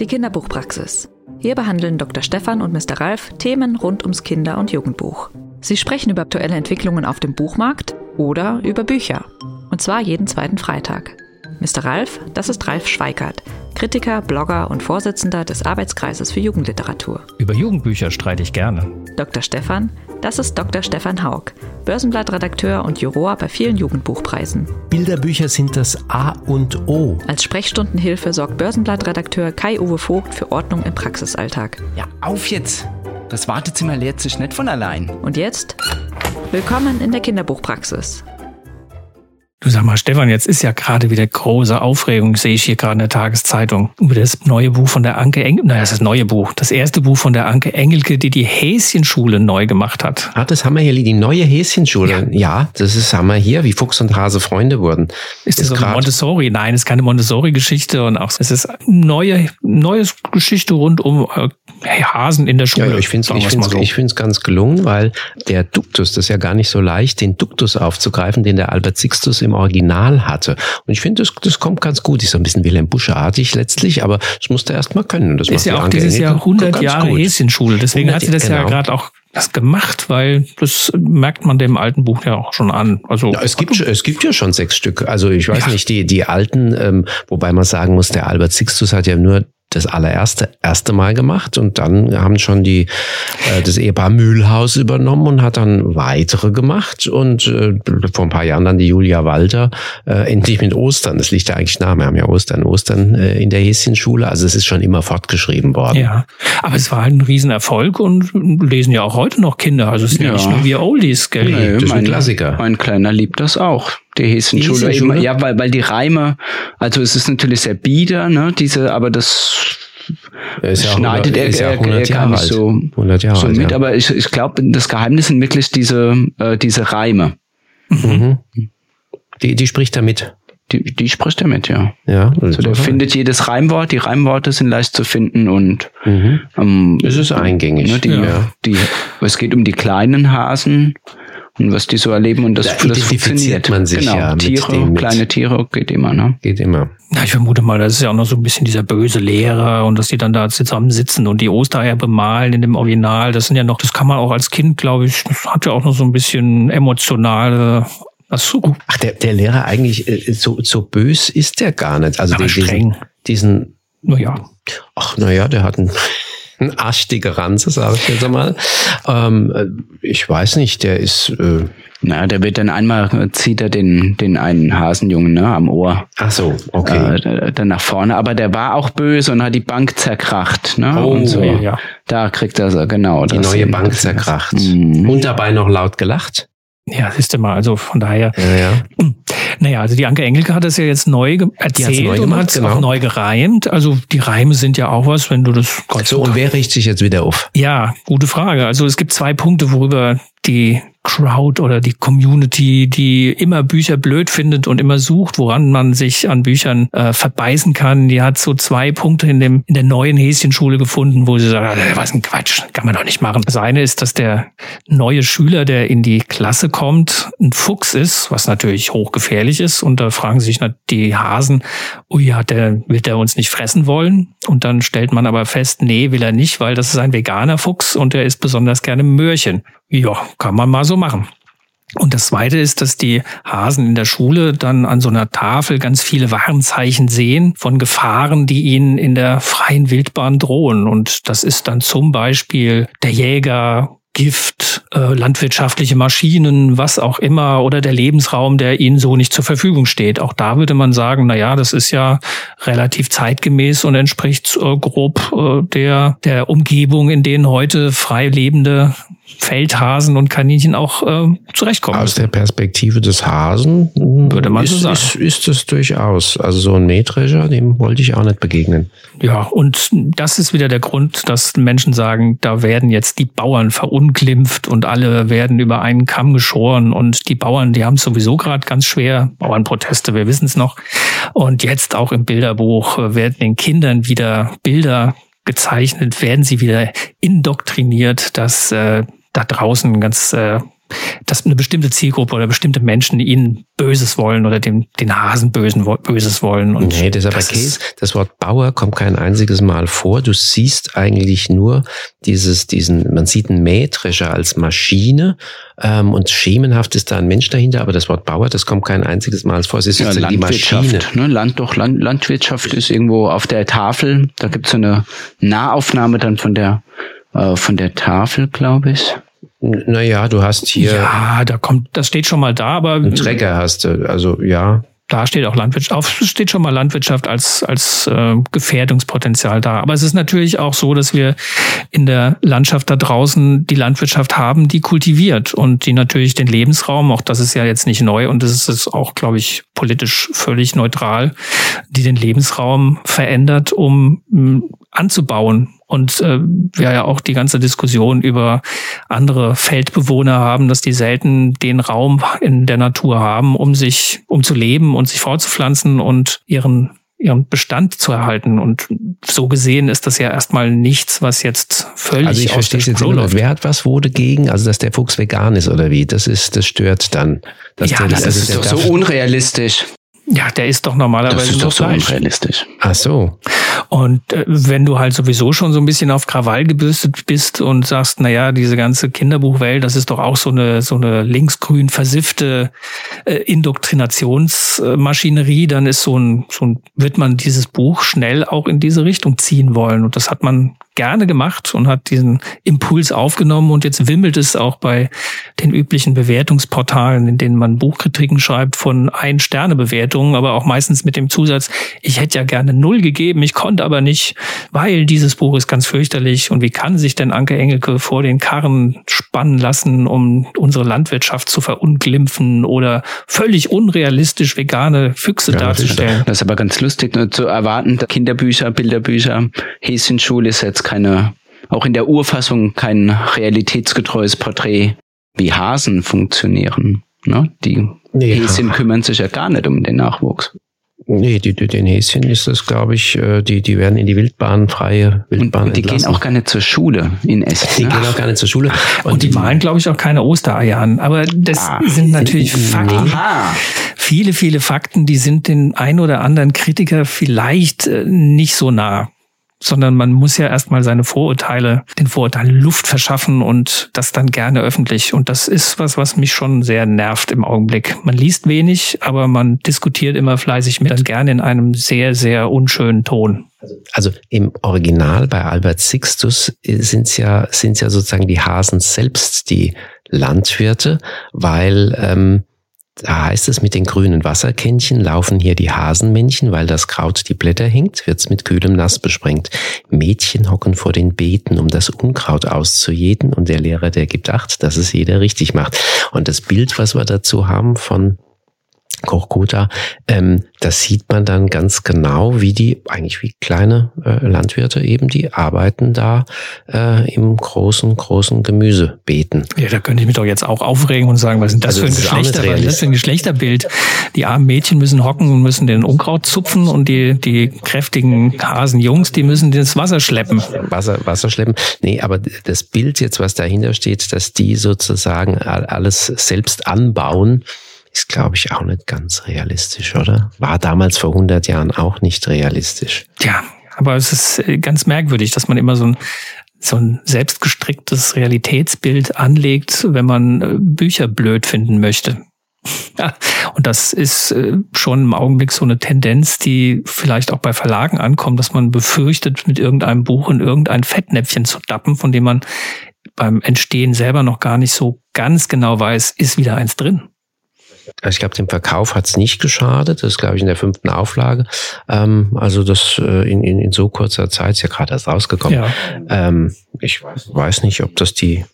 Die Kinderbuchpraxis. Hier behandeln Dr. Stefan und Mr. Ralf Themen rund ums Kinder- und Jugendbuch. Sie sprechen über aktuelle Entwicklungen auf dem Buchmarkt oder über Bücher. Und zwar jeden zweiten Freitag. Mr. Ralf, das ist Ralf Schweikert, Kritiker, Blogger und Vorsitzender des Arbeitskreises für Jugendliteratur. Über Jugendbücher streite ich gerne. Dr. Stefan, das ist Dr. Stefan Haug, Börsenblattredakteur und Juror bei vielen Jugendbuchpreisen. Bilderbücher sind das A und O. Als Sprechstundenhilfe sorgt Börsenblattredakteur Kai-Uwe Vogt für Ordnung im Praxisalltag. Ja, auf jetzt! Das Wartezimmer leert sich nicht von allein. Und jetzt? Willkommen in der Kinderbuchpraxis. Du sag mal, Stefan, jetzt ist ja gerade wieder große Aufregung, sehe ich hier gerade in der Tageszeitung, über das neue Buch von der Anke Engelke. Naja, das ist das neue Buch. Das erste Buch von der Anke Engelke, die die Häschenschule neu gemacht hat. Ah, das haben wir hier, die neue Häschenschule. Ja. ja, das ist, haben wir hier, wie Fuchs und Hase Freunde wurden. Ist das, das so Montessori? Nein, es ist keine Montessori-Geschichte und auch, es ist neue, neues Geschichte rund um äh, Hasen in der Schule. Ja, ich finde es ich find's, so. ich find's ganz gelungen, weil der Duktus, das ist ja gar nicht so leicht, den Duktus aufzugreifen, den der Albert Sixtus im Original hatte. Und ich finde, das, das kommt ganz gut. Ist so ein bisschen Wilhelm Busche-artig letztlich, aber das musste er erst mal können. Das ist ja auch Anke dieses Jahr 100 Jahre Häschenschule. Deswegen hat sie das genau. ja gerade auch das gemacht, weil das merkt man dem alten Buch ja auch schon an. Also ja, es gibt es gibt ja schon sechs Stück. Also ich weiß ja. nicht die die alten, ähm, wobei man sagen muss, der Albert Sixtus hat ja nur das allererste erste Mal gemacht und dann haben schon die äh, das Ehepaar Mühlhaus übernommen und hat dann weitere gemacht und äh, vor ein paar Jahren dann die Julia Walter äh, endlich mit Ostern. Das liegt ja eigentlich nah. Wir haben ja Ostern, Ostern äh, in der Häschenschule. Also es ist schon immer fortgeschrieben worden. Ja, aber es war halt ein Riesenerfolg und lesen ja auch heute noch Kinder. Also es sind ja. nicht nur wir Oldies, gell? Nee, das ist ein Klassiker. Mein Kleiner liebt das auch der Häschenschule. Häschenschule? Ja, weil, weil die Reime, also es ist natürlich sehr bieder, ne, diese, aber das er ist ja schneidet 100, er, ist ja 100 er, er gar nicht so, 100 Jahre so alt, mit, ja. aber ich, ich glaube, das Geheimnis sind wirklich diese, äh, diese Reime. Mhm. Die, die spricht er mit. Die, die spricht er mit, ja. Ja. Also der findet jedes Reimwort, die Reimworte sind leicht zu finden und mhm. ähm, es ist eingängig. Ne, die, ja. die, es geht um die kleinen Hasen und was die so erleben und das, da das funktioniert. man sich genau, ja Tiere, kleine Tiere geht immer, ne? Geht immer. Ja, ich vermute mal, das ist ja auch noch so ein bisschen dieser böse Lehrer und dass die dann da zusammen sitzen und die Ostereier bemalen in dem Original. Das sind ja noch, das kann man auch als Kind, glaube ich, das hat ja auch noch so ein bisschen emotionale Ach so. Ach, der, der Lehrer eigentlich, äh, so, so bös ist der gar nicht. Also Aber den, streng. Diesen, diesen naja. Ach, naja, der hat einen ein arstige Ranze, sage ich jetzt einmal. Ähm, äh, ich weiß nicht, der ist. Äh, na, der wird dann einmal zieht er den den einen Hasenjungen ne, am Ohr. Ach so, okay. Äh, dann nach vorne, aber der war auch böse und hat die Bank zerkracht, ne? Oh, und so. ja. Da kriegt er so genau die neue Bank zerkracht mhm. und dabei noch laut gelacht. Ja, siehst du mal, also von daher. Ja, ja. Naja, also die Anke Engelke hat es ja jetzt neu erzählt neu und hat es genau. auch neu gereimt. Also die Reime sind ja auch was, wenn du das... So, und wer richtet sich jetzt wieder auf? Ja, gute Frage. Also es gibt zwei Punkte, worüber die Crowd oder die Community, die immer Bücher blöd findet und immer sucht, woran man sich an Büchern äh, verbeißen kann. Die hat so zwei Punkte in dem in der neuen Häschenschule gefunden, wo sie sagt, äh, was ein Quatsch, kann man doch nicht machen. Das eine ist, dass der neue Schüler, der in die Klasse kommt, ein Fuchs ist, was natürlich hochgefährlich ist. Und da fragen sich die Hasen, ui, hat der, wird der uns nicht fressen wollen? Und dann stellt man aber fest, nee, will er nicht, weil das ist ein veganer Fuchs und er isst besonders gerne Möhrchen. Ja, kann man mal so machen. Und das Zweite ist, dass die Hasen in der Schule dann an so einer Tafel ganz viele Warnzeichen sehen von Gefahren, die ihnen in der freien Wildbahn drohen. Und das ist dann zum Beispiel der Jäger, Gift, äh, landwirtschaftliche Maschinen, was auch immer, oder der Lebensraum, der ihnen so nicht zur Verfügung steht. Auch da würde man sagen, na ja, das ist ja relativ zeitgemäß und entspricht äh, grob äh, der, der Umgebung, in denen heute frei lebende Feldhasen und Kaninchen auch äh, zurechtkommen. Aus der Perspektive des Hasen würde man ist, so sagen. Ist, ist es durchaus. Also so ein Mähdrescher, dem wollte ich auch nicht begegnen. Ja, und das ist wieder der Grund, dass Menschen sagen, da werden jetzt die Bauern verunglimpft und alle werden über einen Kamm geschoren und die Bauern, die haben es sowieso gerade ganz schwer. Bauernproteste, wir wissen es noch. Und jetzt auch im Bilderbuch werden den Kindern wieder Bilder gezeichnet, werden sie wieder indoktriniert, dass äh, da draußen ganz äh, dass eine bestimmte Zielgruppe oder bestimmte Menschen ihnen Böses wollen oder dem, den Hasen Bösen, Böses wollen. Und nee, das ist aber Käse. Das Wort Bauer kommt kein einziges Mal vor. Du siehst eigentlich nur dieses, diesen, man sieht einen Mähdrescher als Maschine ähm, und schemenhaft ist da ein Mensch dahinter, aber das Wort Bauer, das kommt kein einziges Mal vor. Es ist ja, die Maschine. Ne? Land, doch, Land, Landwirtschaft ist irgendwo auf der Tafel. Da gibt's so eine Nahaufnahme dann von der, äh, von der Tafel, glaube ich. Naja, du hast hier. Ja, da kommt, das steht schon mal da, aber. Ein Trecker hast du, also ja. Da steht auch Landwirtschaft, auf, steht schon mal Landwirtschaft als, als äh, Gefährdungspotenzial da. Aber es ist natürlich auch so, dass wir in der Landschaft da draußen die Landwirtschaft haben, die kultiviert und die natürlich den Lebensraum, auch das ist ja jetzt nicht neu und das ist auch, glaube ich, politisch völlig neutral, die den Lebensraum verändert, um anzubauen. Und äh, wir ja auch die ganze Diskussion über andere Feldbewohner haben, dass die selten den Raum in der Natur haben, um sich, um zu leben und sich fortzupflanzen und ihren ihren Bestand zu erhalten. Und so gesehen ist das ja erstmal nichts, was jetzt völlig also ich aus der jetzt läuft. Wer hat was wo dagegen? Also dass der Fuchs vegan ist oder wie? Das ist, das stört dann. ja, der, das, das ist doch so unrealistisch. Ja, der ist doch normalerweise das ist doch so unrealistisch. Ach so. Und äh, wenn du halt sowieso schon so ein bisschen auf Krawall gebürstet bist und sagst, na ja, diese ganze Kinderbuchwelt, das ist doch auch so eine so eine linksgrün versiffte äh, Indoktrinationsmaschinerie, dann ist so ein so ein wird man dieses Buch schnell auch in diese Richtung ziehen wollen und das hat man gerne gemacht und hat diesen Impuls aufgenommen und jetzt wimmelt es auch bei den üblichen Bewertungsportalen, in denen man Buchkritiken schreibt von Ein-Sterne-Bewertungen, aber auch meistens mit dem Zusatz, ich hätte ja gerne Null gegeben, ich konnte aber nicht, weil dieses Buch ist ganz fürchterlich und wie kann sich denn Anke Engelke vor den Karren spannen lassen, um unsere Landwirtschaft zu verunglimpfen oder völlig unrealistisch vegane Füchse ja, darzustellen. Das ist aber ganz lustig nur zu erwarten, Kinderbücher, Bilderbücher, Häschenschule ist jetzt keine, auch in der Urfassung kein realitätsgetreues Porträt wie Hasen funktionieren. Ne? Die nee, Häschen ja. kümmern sich ja gar nicht um den Nachwuchs. Nee, die, den Häschen ist das, glaube ich, äh, die, die werden in die Wildbahn, freie Wildbahn Und, die entlassen. gehen auch gar nicht zur Schule in Essen. Die gehen auch gar nicht zur Schule. Und, und die malen, glaube ich, auch keine Ostereier an. Aber das ah, sind natürlich Fakten. Aha. Viele, viele Fakten, die sind den ein oder anderen Kritiker vielleicht äh, nicht so nah sondern man muss ja erstmal seine Vorurteile, den Vorurteilen Luft verschaffen und das dann gerne öffentlich. Und das ist was, was mich schon sehr nervt im Augenblick. Man liest wenig, aber man diskutiert immer fleißig mit, gerne in einem sehr, sehr unschönen Ton. Also im Original bei Albert Sixtus sind es ja, sind's ja sozusagen die Hasen selbst, die Landwirte, weil ähm, da heißt es, mit den grünen Wasserkännchen laufen hier die Hasenmännchen, weil das Kraut die Blätter hängt, wird's mit kühlem Nass besprengt. Mädchen hocken vor den Beeten, um das Unkraut auszujäten und der Lehrer, der gibt acht, dass es jeder richtig macht. Und das Bild, was wir dazu haben von Kochkota, ähm, das sieht man dann ganz genau, wie die, eigentlich wie kleine äh, Landwirte eben, die arbeiten da äh, im großen, großen Gemüsebeeten. Ja, da könnte ich mich doch jetzt auch aufregen und sagen, was sind das, also für, ein Geschlechter, was ist das für ein Geschlechterbild? Die armen Mädchen müssen hocken und müssen den Unkraut zupfen und die, die kräftigen Hasenjungs, die müssen das Wasser schleppen. Wasser, Wasser schleppen. Nee, aber das Bild jetzt, was dahinter steht, dass die sozusagen alles selbst anbauen, ist, glaube ich, auch nicht ganz realistisch, oder? War damals vor 100 Jahren auch nicht realistisch. Ja, aber es ist äh, ganz merkwürdig, dass man immer so ein, so ein selbstgestricktes Realitätsbild anlegt, wenn man äh, Bücher blöd finden möchte. Ja, und das ist äh, schon im Augenblick so eine Tendenz, die vielleicht auch bei Verlagen ankommt, dass man befürchtet, mit irgendeinem Buch in irgendein Fettnäpfchen zu dappen, von dem man beim Entstehen selber noch gar nicht so ganz genau weiß, ist wieder eins drin. Also ich glaube, dem Verkauf hat es nicht geschadet. Das ist, glaube ich, in der fünften Auflage. Ähm, also das äh, in, in, in so kurzer Zeit ist ja gerade erst rausgekommen. Ja. Ähm, ich weiß nicht, ob das die,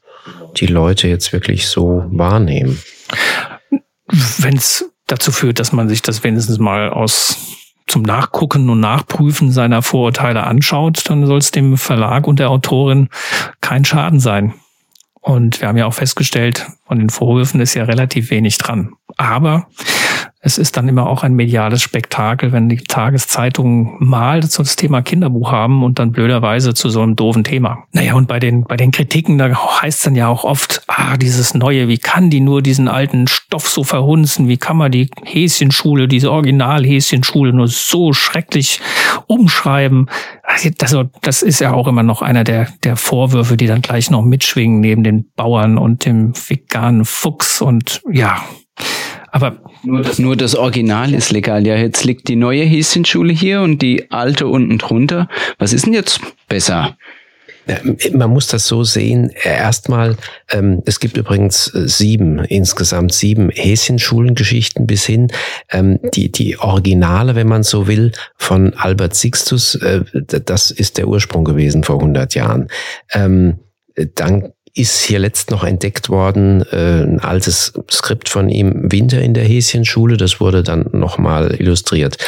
die Leute jetzt wirklich so wahrnehmen. Wenn es dazu führt, dass man sich das wenigstens mal aus zum Nachgucken und Nachprüfen seiner Vorurteile anschaut, dann soll es dem Verlag und der Autorin kein Schaden sein. Und wir haben ja auch festgestellt, von den Vorwürfen ist ja relativ wenig dran. Aber es ist dann immer auch ein mediales Spektakel, wenn die Tageszeitungen mal das Thema Kinderbuch haben und dann blöderweise zu so einem doofen Thema. Naja, und bei den, bei den Kritiken, da heißt es dann ja auch oft, ah, dieses Neue, wie kann die nur diesen alten Stoff so verhunzen? Wie kann man die Häschenschule, diese Original-Häschenschule nur so schrecklich umschreiben? Also, das ist ja auch immer noch einer der, der Vorwürfe, die dann gleich noch mitschwingen neben den Bauern und dem veganen Fuchs und ja, aber nur das, nur das Original ist legal. Ja, jetzt liegt die neue Häschenschule hier und die alte unten drunter. Was ist denn jetzt besser? Man muss das so sehen. Erstmal, ähm, es gibt übrigens äh, sieben, insgesamt sieben Häschenschulengeschichten bis hin. Ähm, die, die Originale, wenn man so will, von Albert Sixtus, äh, das ist der Ursprung gewesen vor 100 Jahren. Ähm, dann ist hier letzt noch entdeckt worden, äh, ein altes Skript von ihm, Winter in der Häschenschule, das wurde dann nochmal illustriert,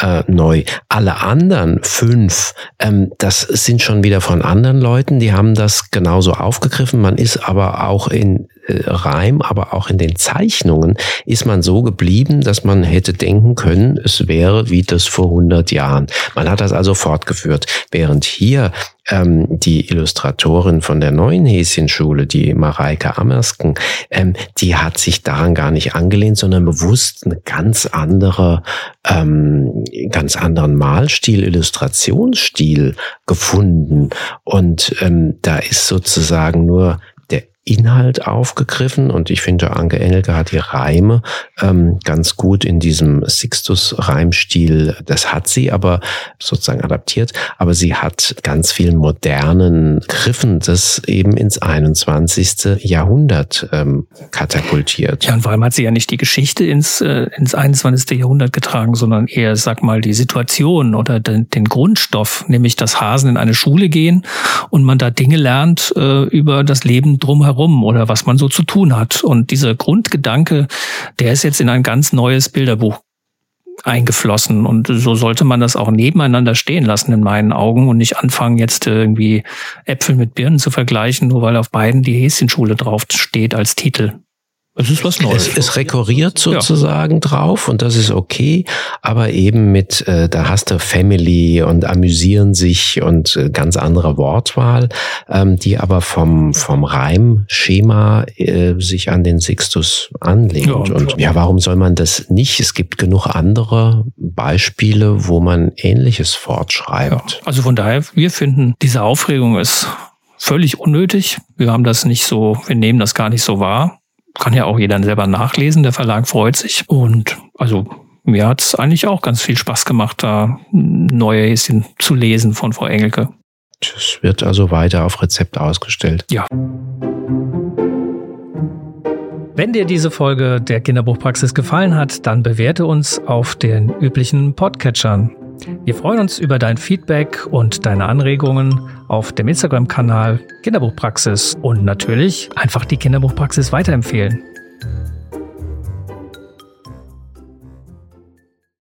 äh, neu. Alle anderen fünf, ähm, das sind schon wieder von anderen Leuten, die haben das genauso aufgegriffen. Man ist aber auch in Reim, aber auch in den Zeichnungen ist man so geblieben, dass man hätte denken können, es wäre wie das vor 100 Jahren. Man hat das also fortgeführt. Während hier ähm, die Illustratorin von der neuen Häschenschule, die Mareike Amersken, ähm, die hat sich daran gar nicht angelehnt, sondern bewusst eine ganz andere, ähm, ganz anderen Malstil, Illustrationsstil gefunden. Und ähm, da ist sozusagen nur Inhalt aufgegriffen und ich finde, Anke Engelke hat die Reime ähm, ganz gut in diesem Sixtus-Reimstil, das hat sie aber sozusagen adaptiert, aber sie hat ganz viel modernen Griffen das eben ins 21. Jahrhundert ähm, katapultiert. Ja, und vor allem hat sie ja nicht die Geschichte ins, äh, ins 21. Jahrhundert getragen, sondern eher, sag mal, die Situation oder den, den Grundstoff, nämlich dass Hasen in eine Schule gehen und man da Dinge lernt äh, über das Leben drumherum herum oder was man so zu tun hat. Und dieser Grundgedanke, der ist jetzt in ein ganz neues Bilderbuch eingeflossen. Und so sollte man das auch nebeneinander stehen lassen in meinen Augen und nicht anfangen, jetzt irgendwie Äpfel mit Birnen zu vergleichen, nur weil auf beiden die Häschenschule drauf steht als Titel. Es ist was Neues. Es, es rekurriert sozusagen ja. drauf und das ist okay, aber eben mit, äh, da hast du Family und amüsieren sich und äh, ganz andere Wortwahl, ähm, die aber vom, vom Reimschema äh, sich an den Sixtus anlehnt. Ja, und, und ja, warum soll man das nicht? Es gibt genug andere Beispiele, wo man Ähnliches fortschreibt. Ja, also von daher, wir finden, diese Aufregung ist völlig unnötig. Wir haben das nicht so, wir nehmen das gar nicht so wahr kann ja auch jeder selber nachlesen. Der Verlag freut sich. Und also mir hat es eigentlich auch ganz viel Spaß gemacht, da neue Häschen zu lesen von Frau Engelke. Das wird also weiter auf Rezept ausgestellt. Ja. Wenn dir diese Folge der Kinderbuchpraxis gefallen hat, dann bewerte uns auf den üblichen Podcatchern. Wir freuen uns über dein Feedback und deine Anregungen auf dem Instagram-Kanal Kinderbuchpraxis und natürlich einfach die Kinderbuchpraxis weiterempfehlen.